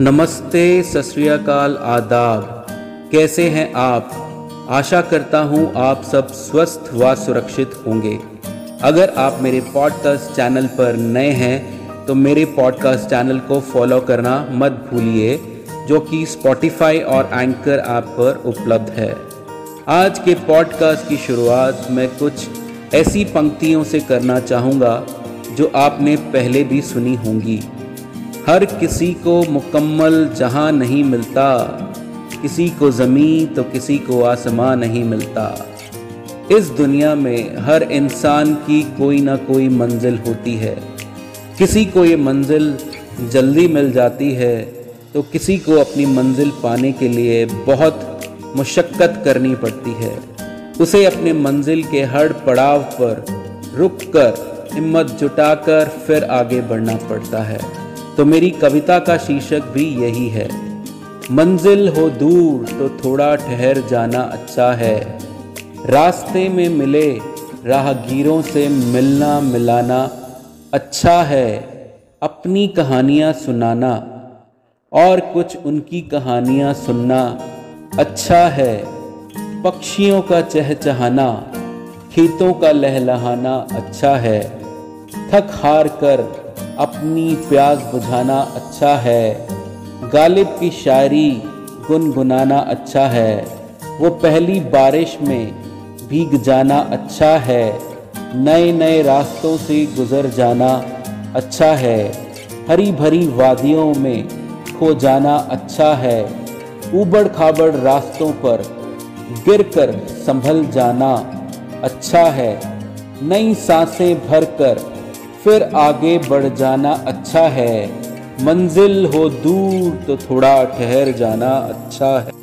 नमस्ते सत आदाब। कैसे हैं आप? आशा करता हूँ आप सब स्वस्थ व सुरक्षित होंगे। अगर आप मेरे पॉडकास्ट चैनल पर नए हैं तो मेरे पॉडकास्ट चैनल को फॉलो करना मत भूलिए, जो कि स्पॉटिफाई और एंकर ऐप पर उपलब्ध है। आज के पॉडकास्ट की शुरुआत मैं कुछ ऐसी पंक्तियों से करना चाहूँगा, जो आपने पहले भी सुनी होंगी। हर किसी को मुकम्मल जहाँ नहीं मिलता, किसी को ज़मीन तो किसी को आसमां नहीं मिलता। इस दुनिया में हर इंसान की कोई ना कोई मंजिल होती है। किसी को ये मंजिल जल्दी मिल जाती है तो किसी को अपनी मंजिल पाने के लिए बहुत मुशक्क़त करनी पड़ती है। उसे अपने मंजिल के हर पड़ाव पर रुक कर हिम्मत जुटाकर फिर आगे बढ़ना पड़ता है। तो मेरी कविता का शीर्षक भी यही है। मंजिल हो दूर तो थोड़ा ठहर जाना अच्छा है। रास्ते में मिले राहगीरों से मिलना मिलाना अच्छा है। अपनी कहानियाँ सुनाना और कुछ उनकी कहानियाँ सुनना अच्छा है। पक्षियों का चहचहाना, खेतों का लहलहाना अच्छा है। थक हार कर अपनी प्यास बुझाना अच्छा है। गालिब की शायरी गुनगुनाना अच्छा है। वो पहली बारिश में भीग जाना अच्छा है। नए नए रास्तों से गुजर जाना अच्छा है। हरी भरी वादियों में खो जाना अच्छा है। ऊबड़ खाबड़ रास्तों पर गिरकर संभल जाना अच्छा है। नई साँसें भरकर फिर आगे बढ़ जाना अच्छा है। मंजिल हो दूर तो थोड़ा ठहर जाना अच्छा है।